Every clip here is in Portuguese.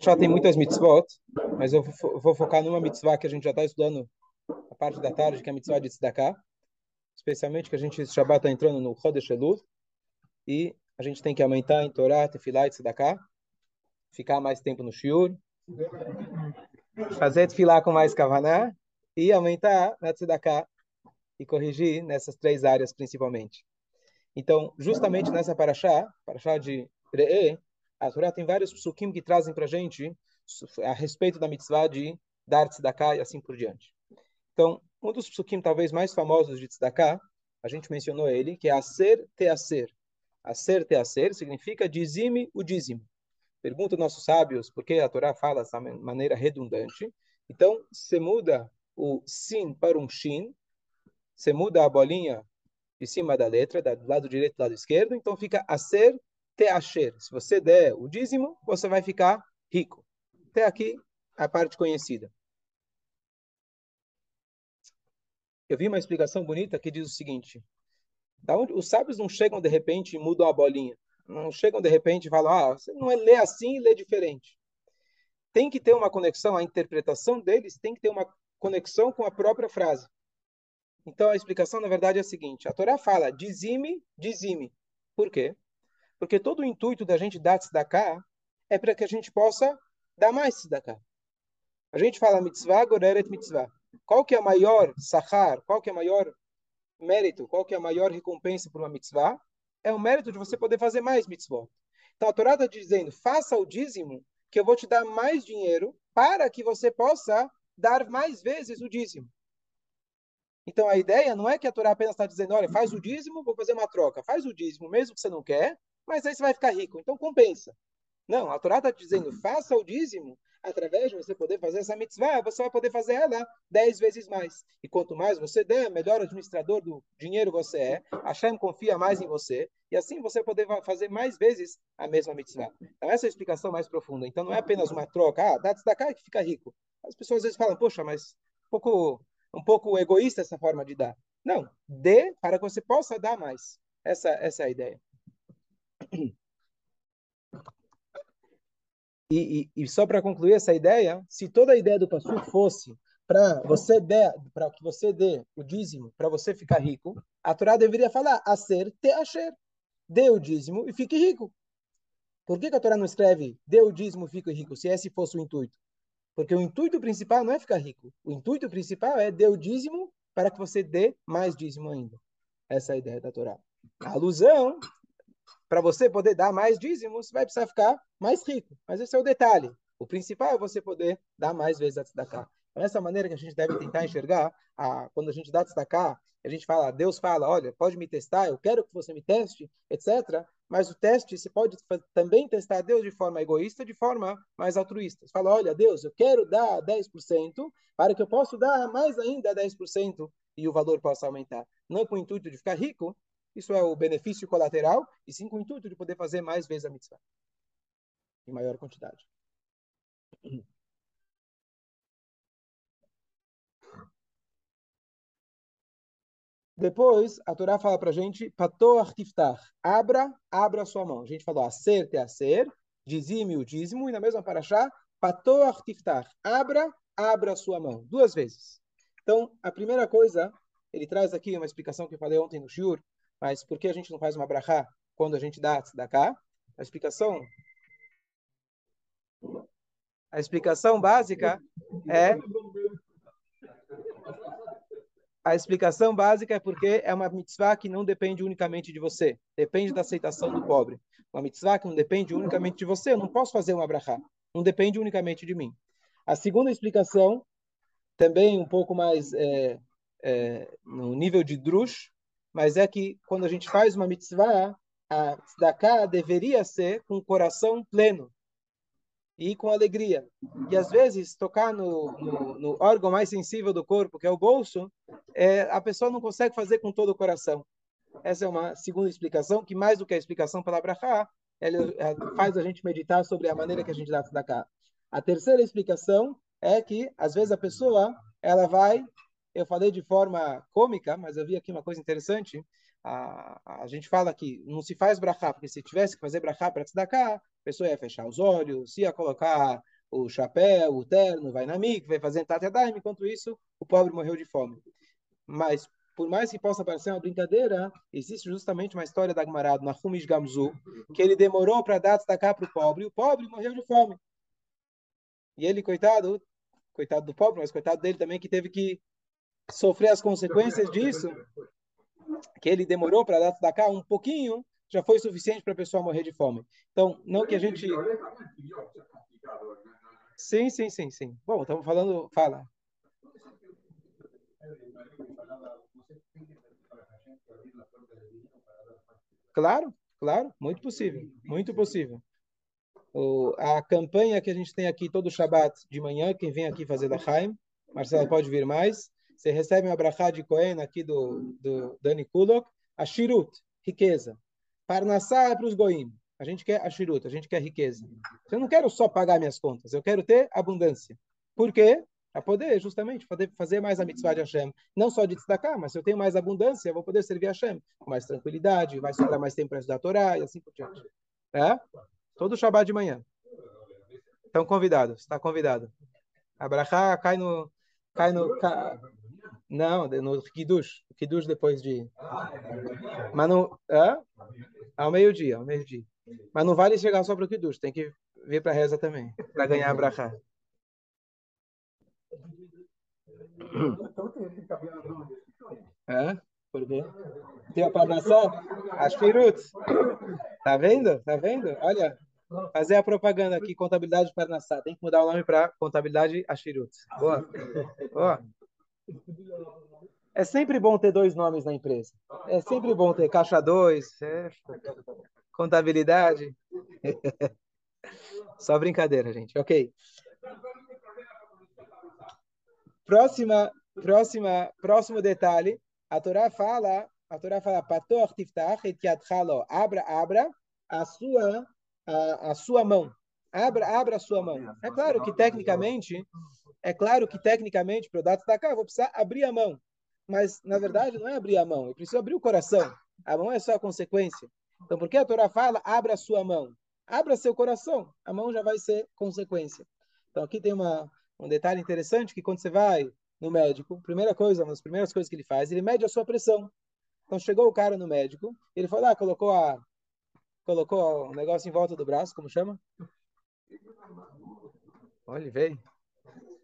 Já tem muitas mitzvot, mas eu vou focar numa mitzvah que a gente já está estudando a parte da tarde, que é a mitzvah de tzedakah, especialmente que a gente, esse Shabbat está entrando no Chodesh Elul, e a gente tem que aumentar em Torá, Tefilá e tzedakah, ficar mais tempo no shiur, fazer tefilá com mais kavaná. E aumentar na tzedakah. E corrigir nessas três áreas principalmente. Então, justamente nessa paraxá, paraxá de Re'e, a Torá tem vários psukim que trazem para a gente a respeito da mitzvah de dar tzedakah e assim por diante. Então, um dos psukim talvez mais famosos de tzedakah, a gente mencionou ele, que é aser te aser. Aser te aser significa dizime o dízimo. Pergunta nossos sábios por que a Torá fala dessa maneira redundante. Então, você muda o sin para um shin, você muda a bolinha de cima da letra, do lado direito do lado esquerdo, então fica aser teasher. Se você der o dízimo, você vai ficar rico. Até aqui a parte conhecida. Eu vi uma explicação bonita que diz o seguinte: onde, os sábios não chegam de repente e mudam a bolinha. Não chegam de repente e falam, ah, você não é lê assim e lê diferente. Tem que ter uma conexão, a interpretação deles tem que ter uma conexão com a própria frase. Então a explicação, na verdade, é a seguinte: a Torá fala, dizime, dizime. Por quê? Porque todo o intuito da gente dar tzedakah é para que a gente possa dar mais tzedakah. A gente fala mitzvah, goreret mitzvah. Qual que é a maior sahar? Qual que é o maior mérito? Qual que é a maior recompensa por uma mitzvah? É o mérito de você poder fazer mais mitzvah. Então a Torá está dizendo, faça o dízimo, que eu vou te dar mais dinheiro para que você possa dar mais vezes o dízimo. Então a ideia não é que a Torá apenas está dizendo, olha, faz o dízimo, vou fazer uma troca. Faz o dízimo, mesmo que você não quer, mas aí você vai ficar rico, então compensa. Não, a Torá está dizendo, faça o dízimo, através de você poder fazer essa mitzvah, você vai poder fazer ela dez vezes mais. E quanto mais você der, melhor administrador do dinheiro você é, Hashem confia mais em você, e assim você poder fazer mais vezes a mesma mitzvah. Então essa é a explicação mais profunda. Então não é apenas uma troca, ah, dá destacar que fica rico. As pessoas às vezes falam, poxa, mas um pouco, um pouco egoísta essa forma de dar. Não, dê para que você possa dar mais. Essa, essa é a ideia. E, e, e só para concluir essa ideia, se toda a ideia do Passu fosse para você der, para que você dê o dízimo para você ficar rico, a Torá deveria falar a ser te asher. Dê o dízimo e fique rico. Por que, que a Torá não escreve dê o dízimo e fique rico, se esse fosse o intuito? Porque o intuito principal não é ficar rico. O intuito principal é dê o dízimo para que você dê mais dízimo ainda. Essa é a ideia da Torá. A alusão para você poder dar mais dízimos, você vai precisar ficar mais rico. Mas esse é o detalhe. O principal é você poder dar mais vezes a tzedakah. Então, essa maneira que a gente deve tentar enxergar, a, quando a gente dá tzedakah, a gente fala, Deus fala, olha, pode me testar, eu quero que você me teste, etc. Mas o teste, você pode também testar Deus de forma egoísta, de forma mais altruísta. Você fala, olha, Deus, eu quero dar 10% para que eu possa dar mais ainda 10% e o valor possa aumentar. Não com o intuito de ficar rico, isso é o benefício colateral, e sim com o intuito de poder fazer mais vezes a mitzvah. Em maior quantidade. Depois, a Torá fala para a gente, patoar tiftar, abra, abra sua mão. A gente falou acer, te acer, dizime o dízimo, e na mesma paraxá, patoar tiftar, abra, abra sua mão. Duas vezes. Então, a primeira coisa, ele traz aqui uma explicação que eu falei ontem no shiur, mas por que a gente não faz uma brachá quando a gente dá cá? A explicação a explicação básica é a explicação básica é porque é uma mitzvah que não depende unicamente de você, depende da aceitação do pobre. Uma mitzvah que não depende unicamente de você, eu não posso fazer uma brachá, não depende unicamente de mim. A segunda explicação, também um pouco mais é, é, no nível de drush, mas é que quando a gente faz uma mitzvah, a tzedakah deveria ser com o coração pleno e com alegria. E às vezes tocar no, no, no órgão mais sensível do corpo, que é o bolso, é, a pessoa não consegue fazer com todo o coração. Essa é uma segunda explicação, que mais do que a explicação pela brachá, ela faz a gente meditar sobre a maneira que a gente dá tzedakah. A terceira explicação é que, às vezes, a pessoa ela vai eu falei de forma cômica, mas eu vi aqui uma coisa interessante. a, a gente fala que não se faz brachá, porque se tivesse que fazer brachá para tzedakah, a pessoa ia fechar os olhos, ia colocar o chapéu, o terno, vai na mic, vai fazer tateadaim, enquanto isso o pobre morreu de fome. Mas por mais que possa parecer uma brincadeira, existe justamente uma história da Gmarad, na Humish Gamzu, que ele demorou para dar tzedakah para o pobre, e o pobre morreu de fome. E ele, coitado, coitado do pobre, mas coitado dele também, que teve que sofrer as consequências disso, que ele demorou para dar tzedakah um pouquinho, já foi suficiente para a pessoa morrer de fome. Então, não que a gente... Sim, sim, sim, sim. Bom, estamos falando... Fala. Claro, claro, muito possível, muito possível. O, a campanha que a gente tem aqui todo Shabat de manhã, quem vem aqui fazer da Haim, Marcelo pode vir mais, você recebe uma brachá de Cohen aqui do, do Dani Kulok, a Shirut, riqueza. Parnassá é para os goim. A gente quer a Shirut, a gente quer riqueza. Eu não quero só pagar minhas contas, eu quero ter abundância. Por quê? Para poder, justamente, poder fazer mais a mitzvah de Hashem. Não só de destacar, mas se eu tenho mais abundância, eu vou poder servir a Hashem com mais tranquilidade, vai sobrar mais tempo para estudar a Torá e assim por diante. É? Todo Shabbat de manhã. Estão convidados, está convidado. Abrahá cai no. Cai no ca... Não, no Kiddush. Kiddush depois de. Mas no. Hã? Ao meio-dia, ao meio-dia. Mas não vale chegar só para o Kiddush, tem que vir para a reza também, para ganhar Abrahá. É? Por quê? Tem a parnassá? As firuts. Tá vendo? Tá vendo? Olha, fazer a propaganda aqui, contabilidade Parnassá. Tem que mudar o nome para contabilidade Ashirut. Boa. Boa. É sempre bom ter dois nomes na empresa. É sempre bom ter caixa 2, é... contabilidade. Só brincadeira, gente. Ok. Próxima, próxima, próximo detalhe. A Torá fala, a Torá fala, Pator tiftach et yadchalo. Abra, abra a sua, a, a sua mão. Abra, abra a sua mão. É claro que tecnicamente, é claro que tecnicamente, para o dado cá, eu vou precisar abrir a mão. Mas, na verdade, não é abrir a mão, eu preciso abrir o coração. A mão é só a consequência. Então, por que a Torá fala, abra a sua mão? Abra seu coração, a mão já vai ser consequência. Então, aqui tem uma, um detalhe interessante que quando você vai no médico, primeira coisa, uma das primeiras coisas que ele faz, ele mede a sua pressão. Então chegou o cara no médico, ele foi lá, colocou a colocou um negócio em volta do braço, como chama? Olha, veio.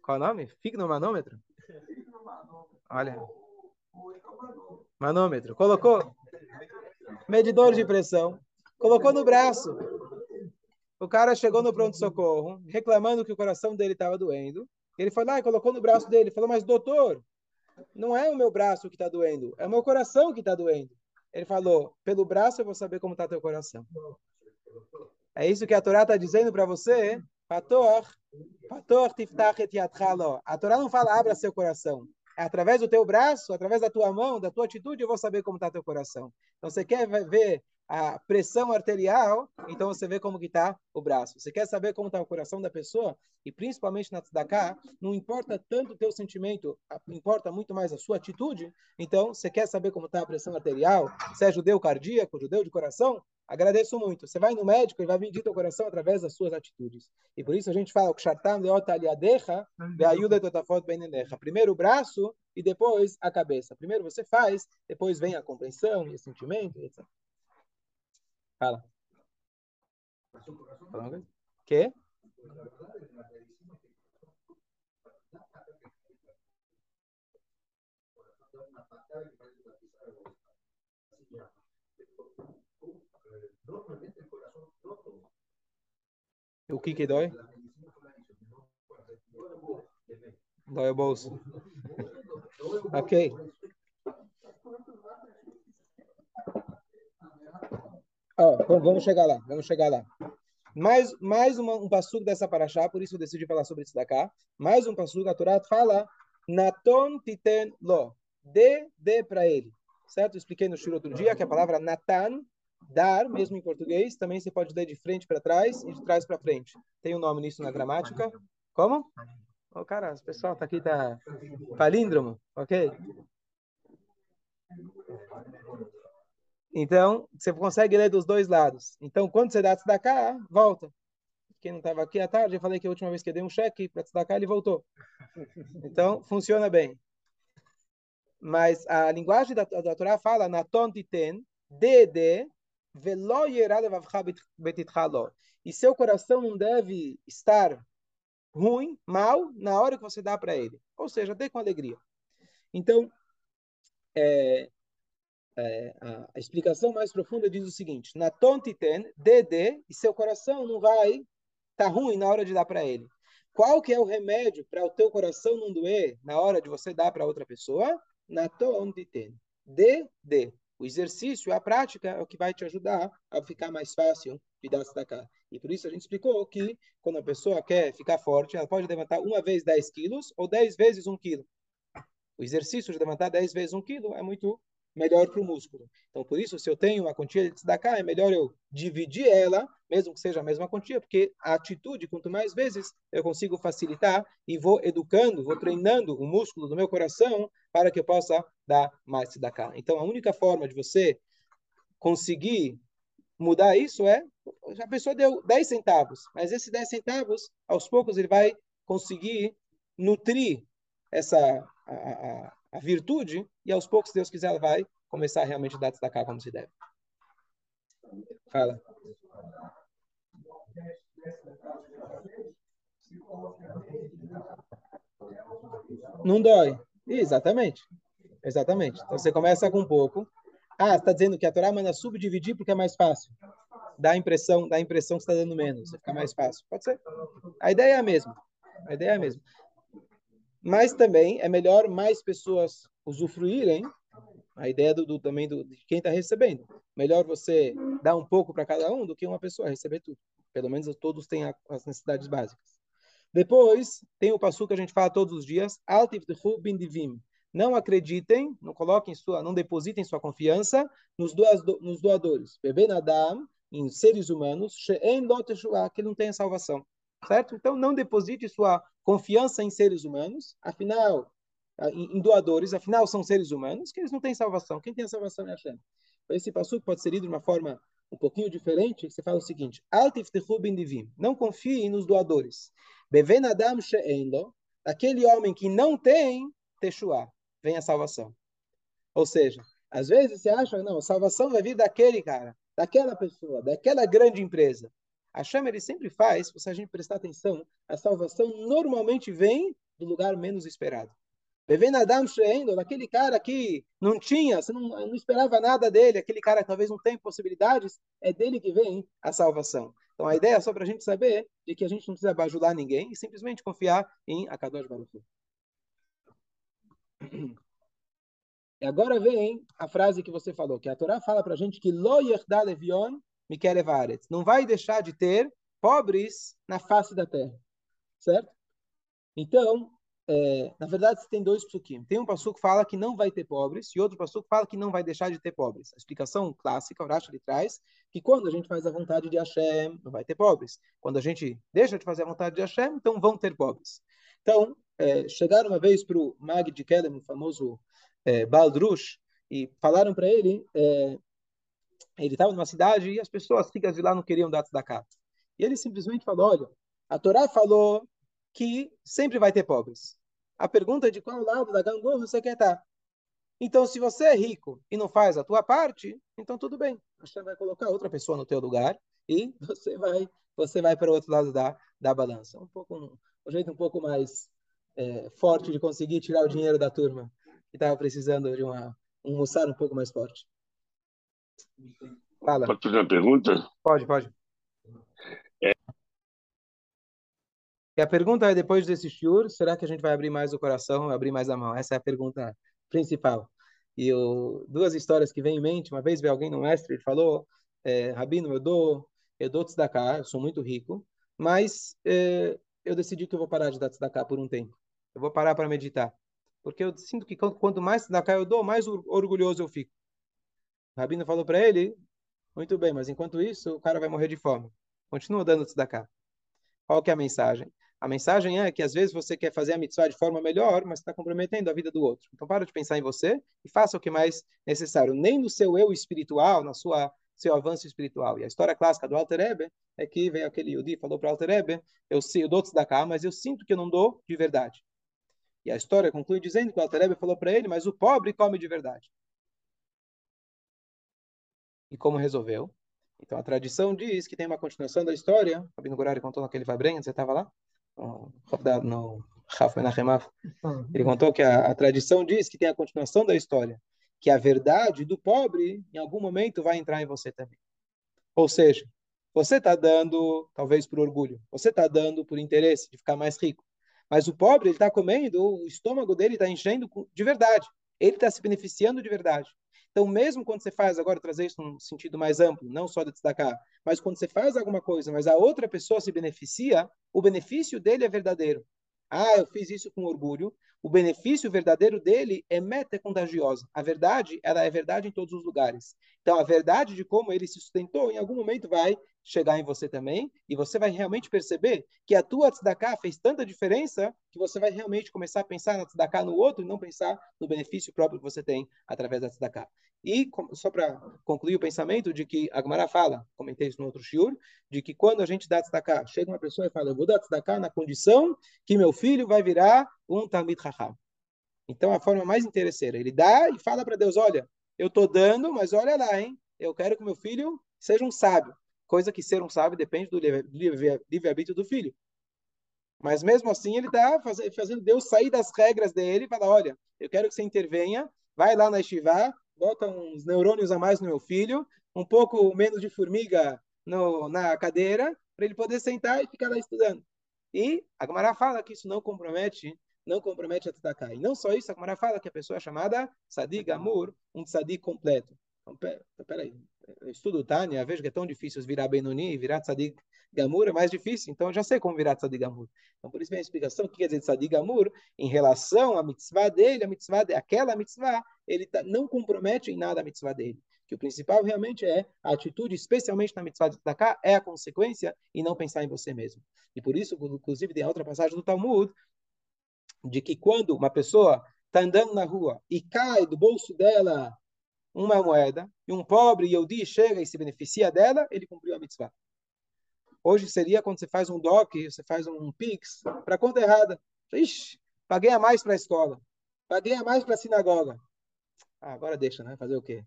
Qual o nome? Fignomanômetro? Olha. Manômetro. Colocou medidor de pressão. Colocou no braço. O cara chegou no pronto-socorro, reclamando que o coração dele estava doendo. Ele foi lá e colocou no braço dele. Falou, mas doutor, não é o meu braço que está doendo, é o meu coração que está doendo. Ele falou, pelo braço eu vou saber como está teu coração. É isso que a Torá está dizendo para você. Pator, pator tiftach et A Torá não fala, abra seu coração. É através do teu braço, através da tua mão, da tua atitude, eu vou saber como está teu coração. Então, você quer ver a pressão arterial, então você vê como que está o braço. Você quer saber como está o coração da pessoa? E principalmente na tzedakah, não importa tanto o teu sentimento, importa muito mais a sua atitude. Então, você quer saber como está a pressão arterial? Se é judeu cardíaco, judeu de coração? Agradeço muito. Você vai no médico e vai medir teu coração através das suas atitudes. E por isso a gente fala Primeiro o braço e depois a cabeça. Primeiro você faz, depois vem a compreensão e o sentimento, etc. Fala. Fala Quê? O que que dói? Dói o bolso. ok. Oh, vamos chegar lá, vamos chegar lá. Mais, mais uma, um passugo dessa paraxá, por isso eu decidi falar sobre isso daqui. Mais um passugo, a Torá fala, Naton titen lo, dê, dê para ele. Certo? Eu expliquei no shur outro dia que a palavra Natan, dar, mesmo em português, também se pode ler de frente para trás e de trás para frente. Tem um nome nisso na gramática. Como? Oh, cara, o pessoal tá aqui, tá palíndromo, ok? Então, você consegue ler dos dois lados. Então, quando você dá tzedakah, volta. Quem não estava aqui à tarde, eu falei que a última vez que eu dei um cheque para tzedakah, ele voltou. Então, funciona bem. Mas a linguagem da, da Torá fala, na tontiten, dede, velo E seu coração não deve estar ruim, mal, na hora que você dá para ele. Ou seja, dê com alegria. Então, é, é, a, a, explicação mais profunda diz o seguinte: na tontiten, DD, e seu coração não vai tá ruim na hora de dar para ele. Qual que é o remédio para o teu coração não doer na hora de você dar para outra pessoa? Na tontiten. DD. O exercício, a prática é o que vai te ajudar a ficar mais fácil de dar cá. E por isso a gente explicou que quando a pessoa quer ficar forte, ela pode levantar uma vez 10 quilos ou 10 vezes 1 quilo. O exercício de levantar 10 vezes 1 quilo é muito melhor para o músculo. Então, por isso, se eu tenho uma quantia de tzedakah, é melhor eu dividir ela, mesmo que seja a mesma quantia, porque a atitude, quanto mais vezes eu consigo facilitar e vou educando, vou treinando o músculo do meu coração para que eu possa dar mais tzedakah. Então, a única forma de você conseguir mudar isso é a pessoa deu 10 centavos, mas esses 10 centavos, aos poucos, ele vai conseguir nutrir essa a, a, a virtude, e aos poucos, se Deus quiser, ela vai começar a realmente dar destacar como se deve. Fala. Não dói. Exatamente. Exatamente. Então você começa com um pouco. Ah, está dizendo que a Torá manda subdividir porque é mais fácil. Dá a impressão, dá a impressão que está dando menos, fica mais fácil. Pode ser. A ideia é a mesma. A ideia é a mesma. Mas também é melhor mais pessoas usufruírem a ideia do, do também do, de quem está recebendo. Melhor você dar um pouco para cada um do que uma pessoa receber tudo. Pelo menos todos têm a, as necessidades básicas. Depois, tem o passo que a gente fala todos os dias. Não acreditem, não coloquem sua, não depositem sua confiança nos, doado, nos doadores. Bebê Nadam, em seres humanos, que não tem salvação certo? Então, não deposite sua confiança em seres humanos, afinal, em doadores, afinal, são seres humanos, que eles não têm salvação. Quem tem a salvação é Hashem. Então, esse passo pode ser lido de uma forma um pouquinho diferente, você fala o seguinte, não confie nos doadores. Beven Adam aquele homem que não tem Teshua, vem a salvação. Ou seja, às vezes você acha, não, a salvação vai vir daquele cara, daquela pessoa, daquela grande empresa. A chama ele sempre faz, se a gente prestar atenção, a salvação normalmente vem do lugar menos esperado. Bevendo Adam Sheendo, aquele cara que não tinha, você não, não esperava nada dele, aquele cara que talvez não tem possibilidades, é dele que vem a salvação. Então a ideia é só para a gente saber de que a gente não precisa bajular ninguém e simplesmente confiar em Akadosh Baruch E agora vem a frase que você falou, que a Torá fala para a gente que Lo Yerda Levion Mikerevaret. Não vai deixar de ter pobres na face da terra. Certo? Então, é, na verdade, tem dois psukim. Tem um passuco que fala que não vai ter pobres e outro passuco que fala que não vai deixar de ter pobres. A explicação clássica, o Rashi ele traz que quando a gente faz a vontade de Hashem, não vai ter pobres. Quando a gente deixa de fazer a vontade de Hashem, então vão ter pobres. Então, é, chegaram uma vez para o Mag de Kelem, o famoso é, Baldrush, e falaram para ele é, ele estava numa cidade e as pessoas ricas de lá não queriam dar tzedakah. E ele simplesmente falou, olha, a Torá falou que sempre vai ter pobres. A pergunta é de qual lado da gangorra você quer estar. Então, se você é rico e não faz a tua parte, então tudo bem. Você vai colocar outra pessoa no teu lugar e você vai você vai para o outro lado da, da balança. Um pouco um jeito um pouco mais é, forte de conseguir tirar o dinheiro da turma que estava precisando de uma, um moçar um pouco mais forte. Fala. Pode fazer uma pergunta? Pode, pode. E a pergunta é, depois desse shiur, será que a gente vai abrir mais o coração, abrir mais a mão? Essa é a pergunta principal. E o, duas histórias que vêm em mente, uma vez veio alguém no mestre, ele falou, é, Rabino, eu dou, eu dou tzedakah, eu sou muito rico, mas é, eu decidi que eu vou parar de dar tzedakah por um tempo. Eu vou parar para meditar. Porque eu sinto que quanto mais tzedakah eu dou, mais orgulhoso eu fico. O Rabino falou para ele, muito bem, mas enquanto isso, o cara vai morrer de fome. Continua dando tzedakah. Qual que é a mensagem? A mensagem é que às vezes você quer fazer a mitzvah de forma melhor, mas está comprometendo a vida do outro. Então para de pensar em você e faça o que é mais necessário. Nem no seu eu espiritual, na sua seu avanço espiritual. E a história clássica do Alter Ebe é que veio aquele Yudi falou para o Alter Ebe, eu, eu dou cá, mas eu sinto que eu não dou de verdade. E a história conclui dizendo que o Alter Ebe falou para ele, mas o pobre come de verdade. E como resolveu? Então a tradição diz que tem uma continuação da história. O Rabino Gorari contou naquele Fabrenha, você estava lá? No, no Ele contou que a, a tradição diz que tem a continuação da história, que a verdade do pobre em algum momento vai entrar em você também. Ou seja, você está dando, talvez por orgulho, você está dando por interesse de ficar mais rico. Mas o pobre, ele está comendo, o estômago dele está enchendo de verdade. Ele está se beneficiando de verdade. Então, mesmo quando você faz, agora trazer isso num sentido mais amplo, não só de destacar, mas quando você faz alguma coisa, mas a outra pessoa se beneficia, o benefício dele é verdadeiro. Ah, eu fiz isso com orgulho. O benefício verdadeiro dele é meta contagiosa. A verdade, ela é verdade em todos os lugares. Então, a verdade de como ele se sustentou, em algum momento vai chegar em você também, e você vai realmente perceber que a tua tzedakah fez tanta diferença que você vai realmente começar a pensar na tzedakah no outro e não pensar no benefício próprio que você tem através da tzedakah. E só para concluir o pensamento de que a Gemara fala, comentei isso no outro shiur, de que quando a gente dá tzedakah, chega uma pessoa e fala, eu vou dar tzedakah na condição que meu filho vai virar um Talmid Chacham. Então, a forma mais interesseira, ele dá e fala para Deus, olha, eu estou dando, mas olha lá, hein? Eu quero que meu filho seja um sábio coisa que ser um sábio depende do livre-arbítrio do filho. Mas mesmo assim, ele está fazendo Deus sair das regras dele e falar: olha, eu quero que você intervenha, vai lá na estivá, bota uns neurônios a mais no meu filho, um pouco menos de formiga no, na cadeira, para ele poder sentar e ficar lá estudando. E a Gamara fala que isso não compromete não compromete a tzedakah. E não só isso, a Gamara fala que a pessoa é chamada Sadi Gamur, um Sadi completo. Então, pera, peraí, eu estudo Tânia, vejo que é tão difícil virar Benoni e virar Tzadik Gamur, é mais difícil, então eu já sei como virar Tzadik Gamur. Então, por isso vem a explicação, o que quer dizer Tzadik Gamur, em relação à mitzvah dele, a mitzvah de, aquela mitzvah, ele tá, não compromete em nada a mitzvah dele. Que o principal realmente é a atitude, especialmente na mitzvah de Tzedakah, é a consequência e não pensar em você mesmo. E por isso, inclusive, tem outra passagem do Talmud, de que quando uma pessoa está andando na rua e cai do bolso dela uma moeda, e um pobre Yehudi chega e se beneficia dela, ele cumpriu a mitzvah. Hoje seria quando você faz um DOC, você faz um PIX, para conta errada. Ixi, paguei a mais para a escola, paguei a mais para a sinagoga. Ah, agora deixa, né? Fazer o quê?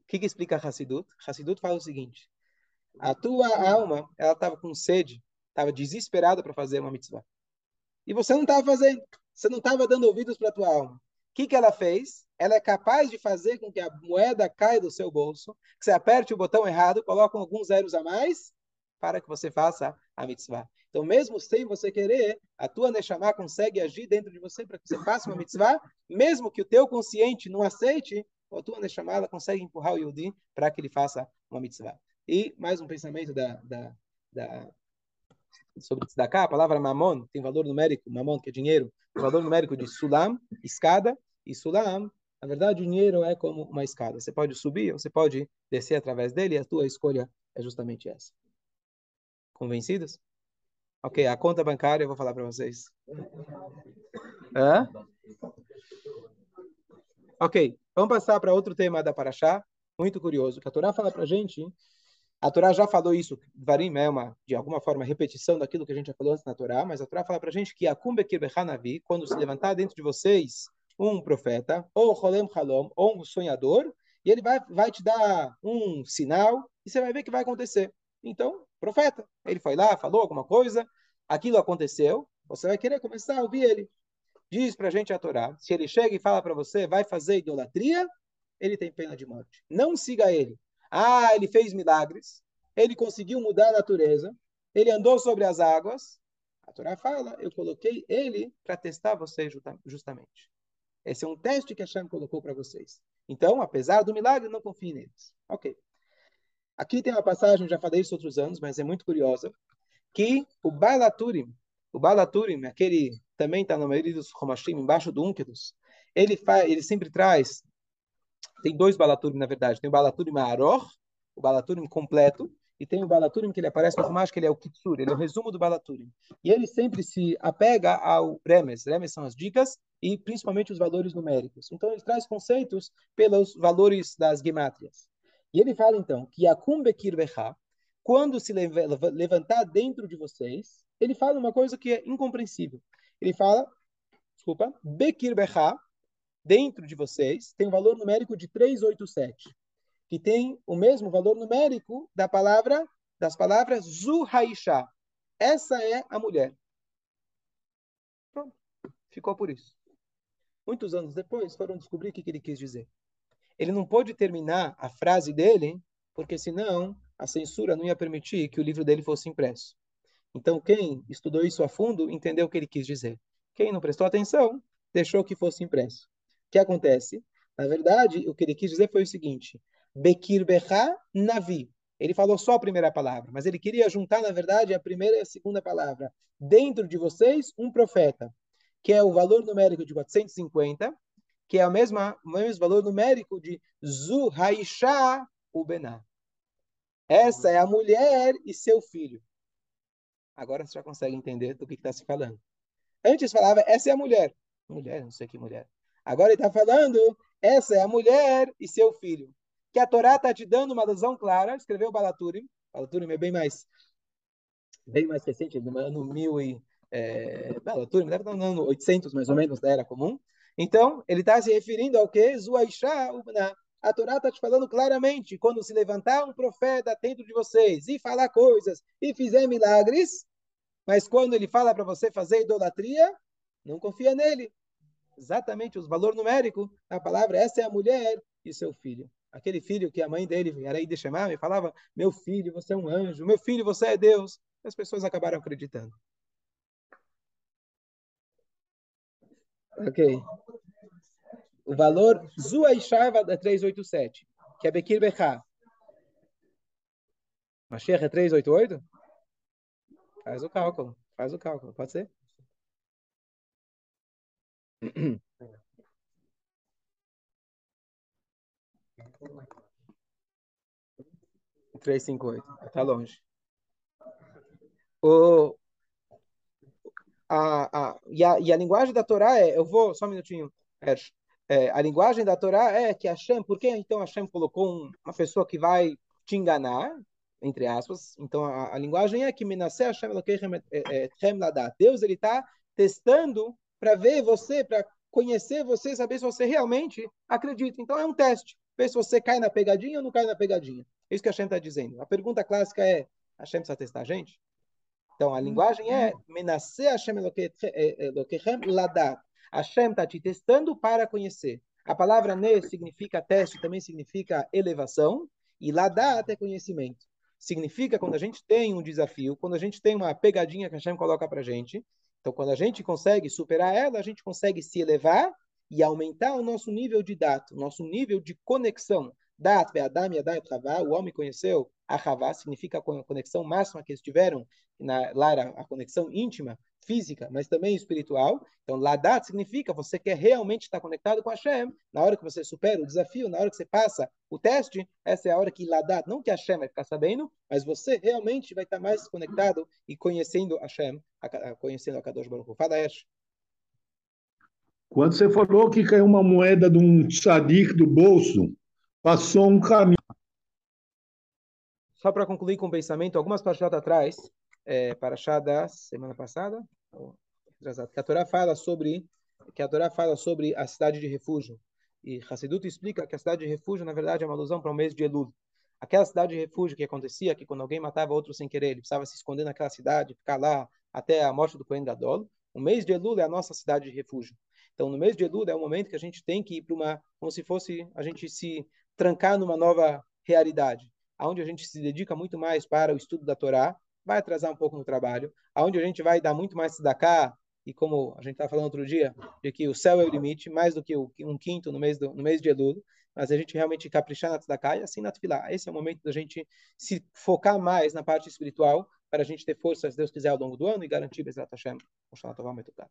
O que, que explica Hassidut? Hassidut fala o seguinte, a tua alma, ela estava com sede, estava desesperada para fazer uma mitzvah. E você não estava fazendo, você não estava dando ouvidos para a tua alma. O que, que ela fez? Ela é capaz de fazer com que a moeda caia do seu bolso, que você aperte o botão errado, coloque alguns zeros a mais, para que você faça a mitzvah. Então, mesmo sem você querer, a tua Neshama consegue agir dentro de você para que você faça uma mitzvah, mesmo que o teu consciente não aceite, a tua Neshama ela consegue empurrar o Yudi para que ele faça uma mitzvah. E mais um pensamento da, da, da sobre tzedakah, a palavra mamon tem valor numérico, mamon que é dinheiro, valor numérico de sulam, escada, e sulam, na verdade, o dinheiro é como uma escada. Você pode subir, você pode descer através dele, e a tua escolha é justamente essa. Convencidos? Ok, a conta bancária eu vou falar para vocês. Hã? Ok, vamos passar para outro tema da Paraxá, muito curioso, que a Torá fala para a gente a Torá já falou isso, Varim é uma, de alguma forma, repetição daquilo que a gente já falou antes na Torá, mas a Torá fala para a gente que Akumbe Kirbechanavi, quando se levantar dentro de vocês um profeta, ou Holem Halom, ou um sonhador, e ele vai, vai te dar um sinal, e você vai ver que vai acontecer. Então, profeta, ele foi lá, falou alguma coisa, aquilo aconteceu, você vai querer começar a ouvir ele. Diz para a gente a Torá, se ele chega e fala para você, vai fazer idolatria, ele tem pena de morte. Não siga ele. Ah, ele fez milagres, ele conseguiu mudar a natureza, ele andou sobre as águas. A Torá fala, eu coloquei ele para testar vocês justamente. Esse é um teste que a Hashem colocou para vocês. Então, apesar do milagre, não confie neles. Ok. Aqui tem uma passagem, já falei isso outros anos, mas é muito curiosa, que o Balaturim, o Balaturim, aquele também está no meio dos Romashim, embaixo do Unkedos, ele, faz, ele sempre traz tem dois Balaturim, na verdade. Tem o Balaturim Aror, o Balaturim completo, e tem o Balaturim, que ele aparece no Fumash, que ele é o Kitsur, ele é o resumo do Balaturim. E ele sempre se apega ao Remes. Remes são as dicas e principalmente os valores numéricos. Então ele traz conceitos pelos valores das gemátrias. E ele fala então que Yakum Bekir Becha, quando se levantar dentro de vocês, ele fala uma coisa que é incompreensível. Ele fala, desculpa, Bekir Becha, dentro de vocês, tem um valor numérico de 387 que tem o mesmo valor numérico da palavra das palavras Zuhaisha. Essa é a mulher. Pronto. Ficou por isso. Muitos anos depois foram descobrir o que ele quis dizer. Ele não pôde terminar a frase dele, porque senão a censura não ia permitir que o livro dele fosse impresso. Então, quem estudou isso a fundo entendeu o que ele quis dizer. Quem não prestou atenção, deixou que fosse impresso. Que acontece? Na verdade, o que ele quis dizer foi o seguinte: Bekir Becha Navi. Ele falou só a primeira palavra, mas ele queria juntar, na verdade, a primeira e a segunda palavra. Dentro de vocês, um profeta, que é o valor numérico de 450, que é o mesmo, o mesmo valor numérico de Zuhaisha Ubená. Essa é a mulher e seu filho. Agora você já consegue entender do que está se falando. Antes falava, essa é a mulher. Mulher, não sei que mulher. Agora ele está falando, essa é a mulher e seu filho que a Torá está te dando uma alusão clara, escreveu Balaturim, Balaturim é bem mais bem mais recente, no ano 1000 e é, Balaturim deve estar no ano 800 mais ou menos da Era Comum. Então, ele está se referindo ao que? Zuaisha A Torá está te falando claramente, quando se levantar um profeta dentro de vocês e falar coisas e fizer milagres, mas quando ele fala para você fazer idolatria, não confia nele. Exatamente os valor numérico a palavra, essa é a mulher e seu filho aquele filho que a mãe dele era de chamar e falava: Meu filho, você é um anjo, meu filho, você é Deus. As pessoas acabaram acreditando. Ok. O valor Zuaishava da 387, que é Bekir Bechá. Mashiach é 388? Faz o cálculo. Faz o cálculo. Pode ser? 358. Está longe. O, a, a, e, a, e a linguagem da Torá é. Eu vou. Só um minutinho. É, a linguagem da Torá é que Hashem. Por que então Hashem colocou um, uma pessoa que vai te enganar? Entre aspas. Então a, a linguagem é que Menashe Hashem Deus ele está testando para ver você, para conhecer você, saber se você realmente acredita. Então é um teste ver se você cai na pegadinha ou não cai na pegadinha. É isso que a Hashem está dizendo. A pergunta clássica é: Hashem precisa testar a gente? Então, a linguagem é Menaseh Hashem Elokechem Ladat. Hashem está te testando para conhecer. A palavra ne significa teste, também significa elevação, e Ladat é conhecimento. Significa quando a gente tem um desafio, quando a gente tem uma pegadinha que a Hashem coloca para a gente. Então, quando a gente consegue superar ela, a gente consegue se elevar e aumentar o nosso nível de dato, nosso nível de conexão. Dat, Be'adam, Yadam e Havá, o homem conheceu a Havá, significa a conexão máxima que eles tiveram, na, lá era a conexão íntima, física, mas também espiritual. Então, Ladat significa você quer realmente estar conectado com Hashem. Na hora que você supera o desafio, na hora que você passa o teste, essa é a hora que Ladat, não que Hashem vai ficar sabendo, mas você realmente vai estar mais conectado e conhecendo Hashem, conhecendo a Kadosh Baruch Hu. Ash. Quando você falou que caiu uma moeda de um tzadik do bolso, passou um caminho. Só para concluir com o pensamento, algumas paraxá atrás, é, paraxá da semana passada, que a Torá fala sobre que a Torá fala sobre a cidade de refúgio. E Hassidut explica que a cidade de refúgio, na verdade, é uma alusão para o mês de Elul. Aquela cidade de refúgio que acontecia, que quando alguém matava outro sem querer, ele precisava se esconder naquela cidade, ficar lá até a morte do Cohen Gadol. O mês de Elul é a nossa cidade de refúgio. Então, no mês de Elul é o momento que a gente tem que ir para uma, como se fosse a gente se trancar numa nova realidade, aonde a gente se dedica muito mais para o estudo da Torá, vai atrasar um pouco no trabalho, aonde a gente vai dar muito mais cá e como a gente estava falando outro dia, de que o céu é o limite, mais do que um quinto no mês, do, no mês de Elul, mas a gente realmente caprichar na tzedakah e assim na tefilá. Esse é o momento da gente se focar mais na parte espiritual, para a gente ter força, se Deus quiser, ao longo do ano e garantir Bezrat Hashem. Oxalá Tová Metutá.